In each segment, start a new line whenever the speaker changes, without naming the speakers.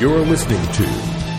You're listening to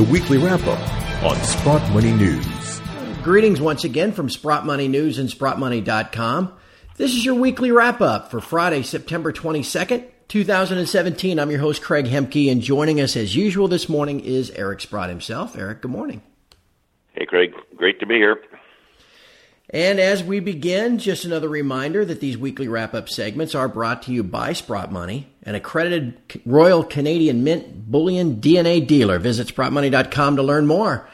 the weekly wrap up on Sprott Money News.
Greetings once again from Sprott Money News and SprottMoney.com. This is your weekly wrap up for Friday, September 22nd, 2017. I'm your host, Craig Hemke, and joining us as usual this morning is Eric Sprott himself. Eric, good morning.
Hey, Craig. Great to be here.
And as we begin, just another reminder that these weekly wrap up segments are brought to you by Sprott Money, an accredited Royal Canadian Mint bullion DNA dealer. Visit SprottMoney.com to learn more.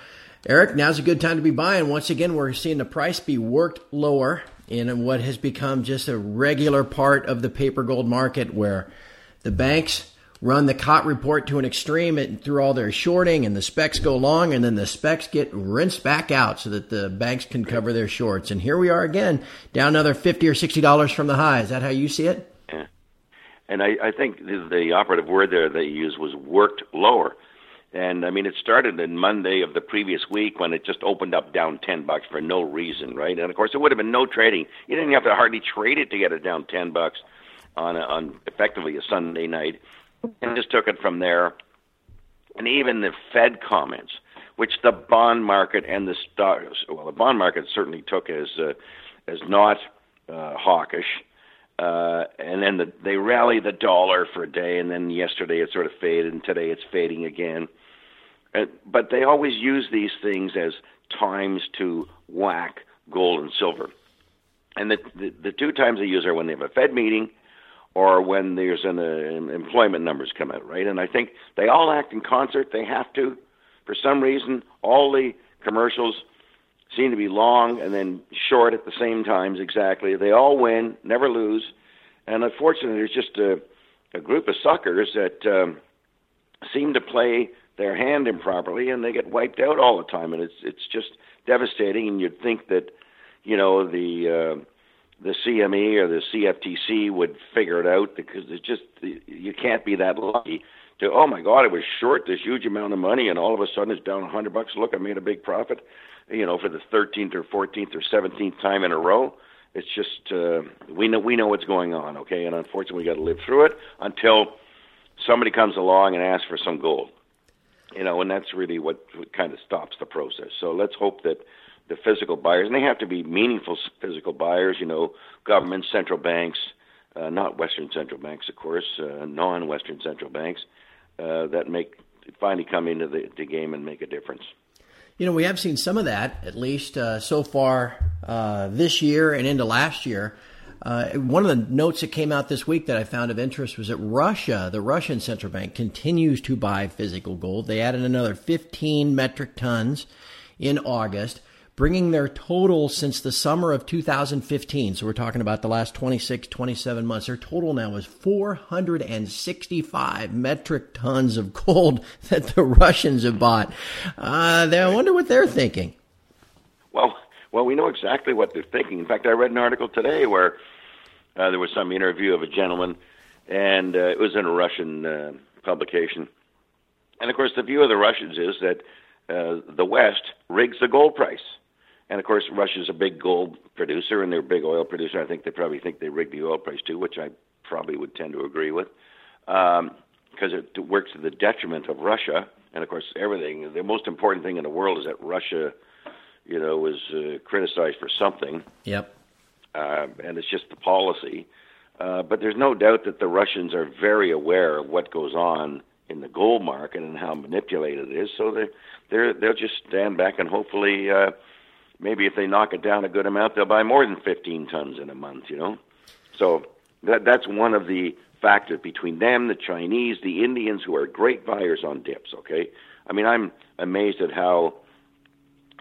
Eric, now's a good time to be buying. Once again, we're seeing the price be worked lower in what has become just a regular part of the paper gold market where the banks run the COT report to an extreme and through all their shorting and the specs go long and then the specs get rinsed back out so that the banks can cover their shorts. And here we are again, down another 50 or $60 from the high. Is that how you see it?
Yeah. And I, I think the, the operative word there that you used was worked lower. And I mean, it started in Monday of the previous week when it just opened up down 10 bucks for no reason, right? And of course, it would have been no trading. You didn't have to hardly trade it to get it down 10 bucks on, a, on effectively a Sunday night and just took it from there. And even the Fed comments, which the bond market and the stocks, well, the bond market certainly took as uh, as not uh, hawkish. Uh, and then the, they rally the dollar for a day, and then yesterday it sort of faded, and today it's fading again. Uh, but they always use these things as times to whack gold and silver. And the, the, the two times they use are when they have a Fed meeting or when there's an uh, employment numbers come out, right? And I think they all act in concert. They have to. For some reason, all the commercials seem to be long and then short at the same times exactly. They all win, never lose. And unfortunately, there's just a, a group of suckers that um, seem to play their hand improperly, and they get wiped out all the time. And it's it's just devastating. And you'd think that, you know, the uh, the CME or the CFTC would figure it out because it's just you can't be that lucky to oh my god it was short this huge amount of money and all of a sudden it's down a hundred bucks. Look I made a big profit you know for the 13th or 14th or 17th time in a row. It's just uh, we know we know what's going on okay? And unfortunately we got to live through it until somebody comes along and asks for some gold you know? And that's really what kind of stops the process. So let's hope that the physical buyers, and they have to be meaningful physical buyers. You know, governments, central banks, uh, not Western central banks, of course, uh, non-Western central banks uh, that make finally come into the, the game and make a difference.
You know, we have seen some of that, at least uh, so far uh, this year and into last year. Uh, one of the notes that came out this week that I found of interest was that Russia, the Russian central bank, continues to buy physical gold. They added another 15 metric tons in August bringing their total since the summer of 2015. So we're talking about the last 26, 27 months. Their total now is 465 metric tons of gold that the Russians have bought. Uh, I wonder what they're thinking.
Well, well, we know exactly what they're thinking. In fact, I read an article today where uh, there was some interview of a gentleman, and uh, it was in a Russian uh, publication. And of course, the view of the Russians is that uh, the West rigs the gold price. And of course, Russia's a big gold producer and they're a big oil producer. I think they probably think they rig the oil price too, which I probably would tend to agree with, because um, it works to the detriment of Russia. And of course, everything. The most important thing in the world is that Russia, you know, was uh, criticized for something.
Yep.
Uh, and it's just the policy. Uh, but there's no doubt that the Russians are very aware of what goes on in the gold market and how manipulated it is. So they they're they'll just stand back and hopefully. Uh, maybe if they knock it down a good amount, they'll buy more than 15 tons in a month, you know? So that that's one of the factors between them, the Chinese, the Indians, who are great buyers on dips, okay? I mean, I'm amazed at how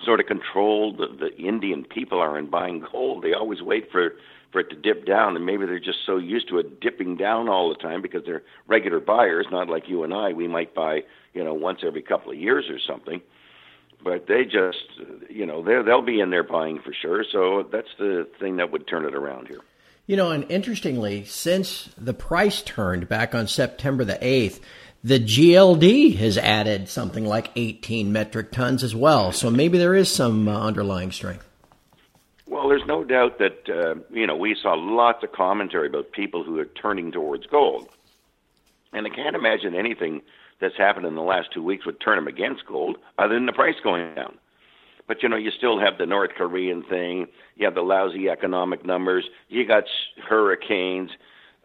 sort of controlled the, the Indian people are in buying gold. They always wait for for it to dip down, and maybe they're just so used to it dipping down all the time because they're regular buyers, not like you and I. We might buy, you know, once every couple of years or something but they just, you know, they they'll be in there buying for sure. So that's the thing that would turn it around here.
You know, and interestingly, since the price turned back on September the 8th, the GLD has added something like 18 metric tons as well. So maybe there is some uh, underlying strength.
Well, there's no doubt that, uh, you know, we saw lots of commentary about people who are turning towards gold. And I can't imagine anything that's happened in the last two weeks would turn them against gold, other than the price going down. But you know, you still have the North Korean thing. You have the lousy economic numbers. You got hurricanes.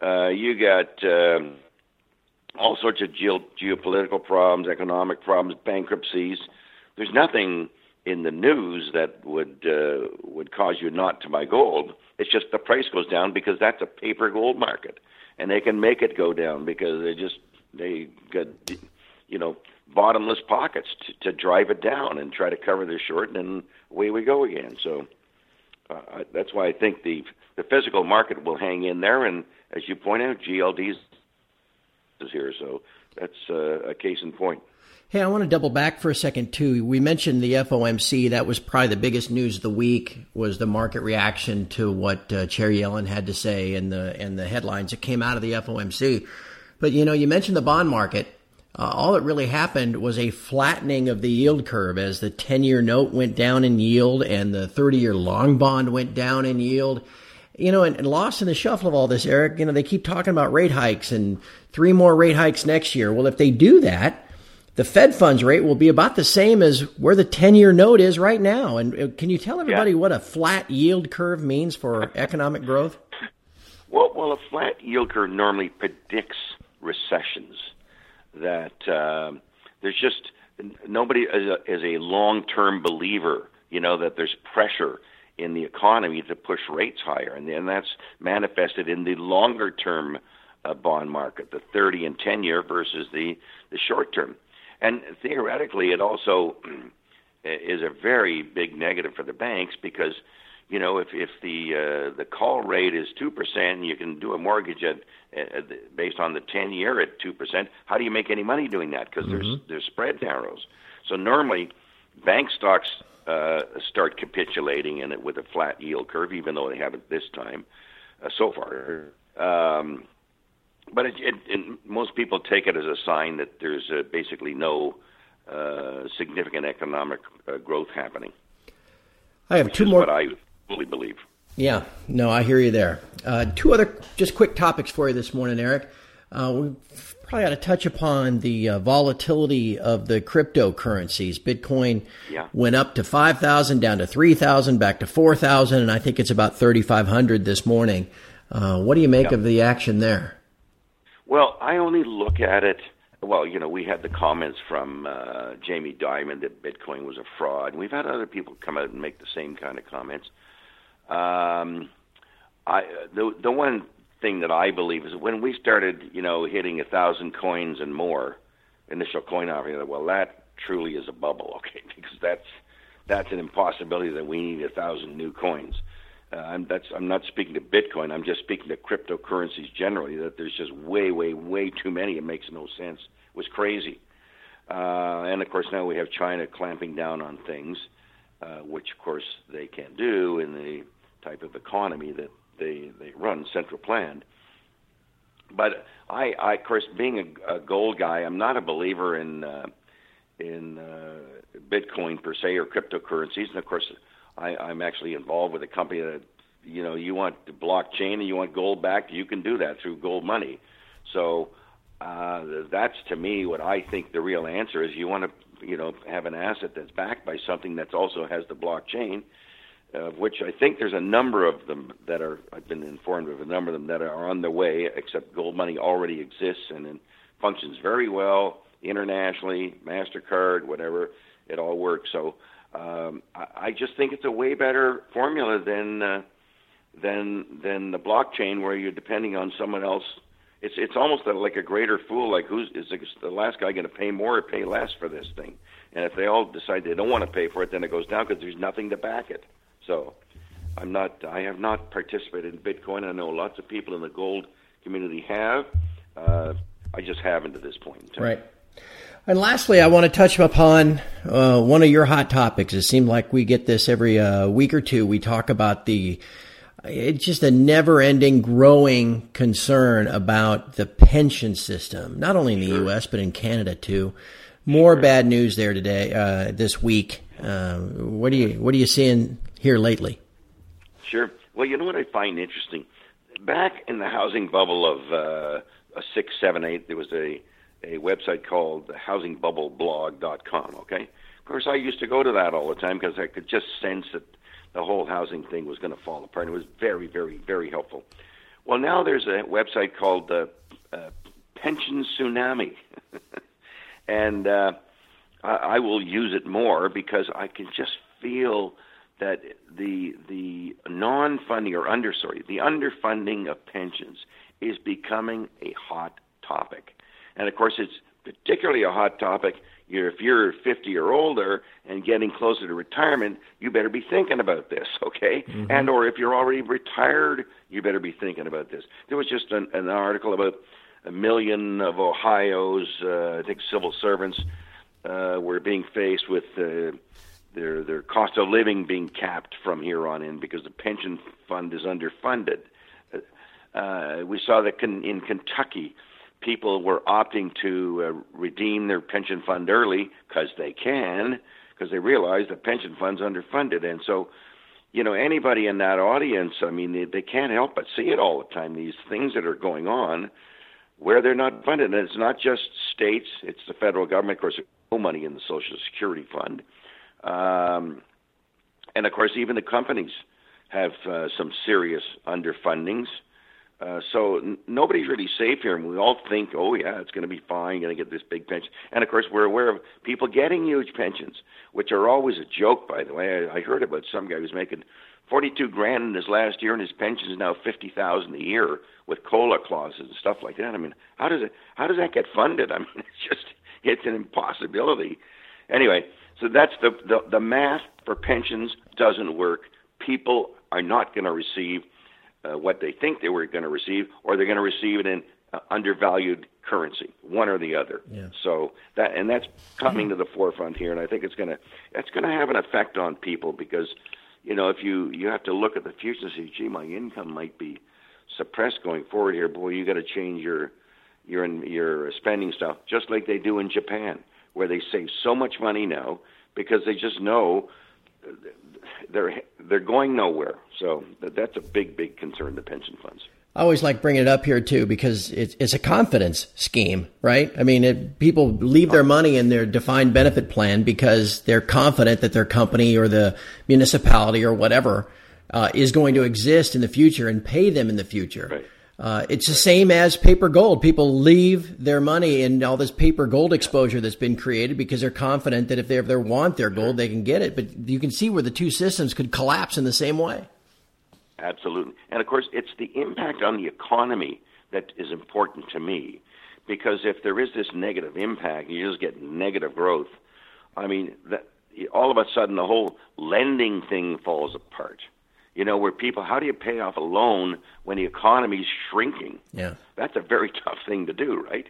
Uh, you got uh, all sorts of geo- geopolitical problems, economic problems, bankruptcies. There's nothing in the news that would uh, would cause you not to buy gold. It's just the price goes down because that's a paper gold market, and they can make it go down because they just they got you know bottomless pockets to, to drive it down and try to cover their short, and then away we go again. So uh, that's why I think the the physical market will hang in there, and as you point out, GLDs is here, so that's uh, a case in point.
Hey, I want to double back for a second too. We mentioned the FOMC. That was probably the biggest news of the week. Was the market reaction to what uh, Chair Yellen had to say and the and the headlines that came out of the FOMC. But you know, you mentioned the bond market. Uh, all that really happened was a flattening of the yield curve as the 10 year note went down in yield and the 30 year long bond went down in yield. You know, and, and lost in the shuffle of all this, Eric, you know, they keep talking about rate hikes and three more rate hikes next year. Well, if they do that, the Fed funds rate will be about the same as where the 10 year note is right now. And uh, can you tell everybody yeah. what a flat yield curve means for economic growth?
Well, well, a flat yield curve normally predicts recessions that uh, there's just nobody is a, is a long-term believer. You know that there's pressure in the economy to push rates higher, and then that's manifested in the longer-term uh, bond market, the 30 and 10 year versus the the short term. And theoretically, it also is a very big negative for the banks because you know, if if the uh, the call rate is two percent, you can do a mortgage at, at based on the ten year at two percent. How do you make any money doing that? Because mm-hmm. there's there's spread narrows. So normally, bank stocks uh, start capitulating in it with a flat yield curve, even though they haven't this time uh, so far. Um, but it, it, it, most people take it as a sign that there's uh, basically no uh, significant economic uh, growth happening.
I have two more.
I fully believe.
Yeah, no, I hear you there. Uh, two other just quick topics for you this morning, Eric. Uh, we probably ought to touch upon the uh, volatility of the cryptocurrencies. Bitcoin yeah. went up to 5,000, down to 3,000, back to 4,000, and I think it's about 3,500 this morning. Uh, what do you make yeah. of the action there?
Well, I only look at it. Well, you know, we had the comments from uh, Jamie Dimon that Bitcoin was a fraud. We've had other people come out and make the same kind of comments. Um, I the the one thing that I believe is when we started, you know, hitting a thousand coins and more, initial coin offering, well, that truly is a bubble, okay, because that's that's an impossibility that we need a thousand new coins. Uh, I'm that's I'm not speaking to Bitcoin. I'm just speaking to cryptocurrencies generally. That there's just way, way, way too many. It makes no sense. It was crazy. Uh, and of course, now we have China clamping down on things, uh, which of course they can do in the type of economy that they they run, central planned. But I, I of course, being a, a gold guy, I'm not a believer in uh, in uh, Bitcoin per se or cryptocurrencies. And of course, I, I'm actually involved with a company that you know you want blockchain and you want gold back, you can do that through Goldmoney. So uh, that's to me what I think the real answer is. You want to you know have an asset that's backed by something that also has the blockchain of which I think there's a number of them that are, I've been informed of a number of them that are on their way, except Goldmoney already exists and it functions very well internationally, MasterCard, whatever, it all works. So um, I, I just think it's a way better formula than, uh, than, than the blockchain where you're depending on someone else. It's, it's almost like a greater fool, like who's, is the last guy going to pay more or pay less for this thing? And if they all decide they don't want to pay for it, then it goes down because there's nothing to back it. So I'm not. I have not participated in Bitcoin. I know lots of people in the gold community have. Uh, I just haven't to this point.
Right. And lastly, I want to touch upon uh, one of your hot topics. It seems like we get this every uh, week or two. We talk about the it's just a never-ending, growing concern about the pension system, not only in the sure. U.S. but in Canada too. More sure. bad news there today, uh, this week. Uh, what do you What are you seeing here lately?
Sure. Well, you know what I find interesting? Back in the housing bubble of uh, six, seven, eight. There was a a website called the housingbubbleblog.com. Okay, of course I used to go to that all the time because I could just sense that the whole housing thing was going to fall apart. It was very, very, very helpful. Well, now there's a website called uh, uh, Pension Tsunami, and uh, I, I will use it more because I can just feel that the the non-funding or under sorry the underfunding of pensions is becoming a hot topic, and of course it's particularly a hot topic you're, if you're 50 or older and getting closer to retirement, you better be thinking about this, okay? Mm-hmm. And or if you're already retired, you better be thinking about this. There was just an, an article about a million of Ohio's, uh, I think, civil servants uh, were being faced with uh, their their cost of living being capped from here on in because the pension fund is underfunded. Uh, we saw that in Kentucky people were opting to uh, redeem their pension fund early because they can, because they realize the pension fund's underfunded. And so, you know, anybody in that audience, I mean, they, they can't help but see it all the time. These things that are going on where they're not funded, and it's not just states; it's the federal government. Of course, there's no money in the Social Security Fund, um, and of course, even the companies have uh, some serious underfundings. Uh, so n- nobody's really safe here, and we all think, oh yeah, it's going to be fine, going to get this big pension. And of course, we're aware of people getting huge pensions, which are always a joke. By the way, I, I heard about some guy who's making forty-two grand in his last year, and his pension is now fifty thousand a year with COLA clauses and stuff like that. I mean, how does it? How does that get funded? I mean, it's just it's an impossibility. Anyway, so that's the the, the math for pensions doesn't work. People are not going to receive uh, what they think they were going to receive, or they're going to receive it in uh, undervalued currency, one or the other.
Yeah.
So that and that's coming to the forefront here, and I think it's going to that's going to have an effect on people because you know if you you have to look at the future and say, gee, my income might be suppressed going forward here. Boy, you got to change your your your spending stuff, just like they do in Japan, where they save so much money now because they just know they're they're going nowhere. So that's a big, big concern. The pension funds.
I always like bringing it up here too because it's it's a confidence scheme, right? I mean, it, people leave their money in their defined benefit plan because they're confident that their company or the municipality or whatever uh, is going to exist in the future and pay them in the future.
Right.
Uh, it's the same as paper gold. People leave their money in all this paper gold exposure that's been created because they're confident that if they ever want their gold, they can get it. But you can see where the two systems could collapse in the same way.
Absolutely. And of course, it's the impact on the economy that is important to me because if there is this negative impact, you just get negative growth. I mean, that, all of a sudden, the whole lending thing falls apart you know, where people, how do you pay off a loan when the economy's shrinking?
Yeah.
That's a very tough thing to do, right?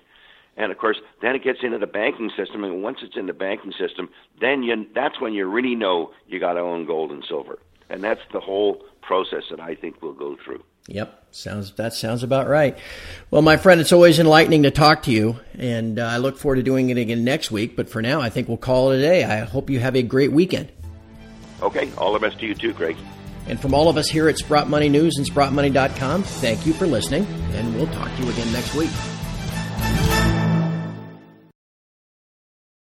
And of course, then it gets into the banking system, and once it's in the banking system, then you, that's when you really know you got to own gold and silver, and that's the whole process that I think we'll go through.
Yep, sounds that sounds about right. Well, my friend, it's always enlightening to talk to you, and uh, I look forward to doing it again next week. But for now, I think we'll call it a day. I hope you have a great weekend.
Okay, all the best to you too, Craig.
And from all of us here at Sprott Money News and SprottMoney.com, thank you for listening, and we'll talk to you again next week.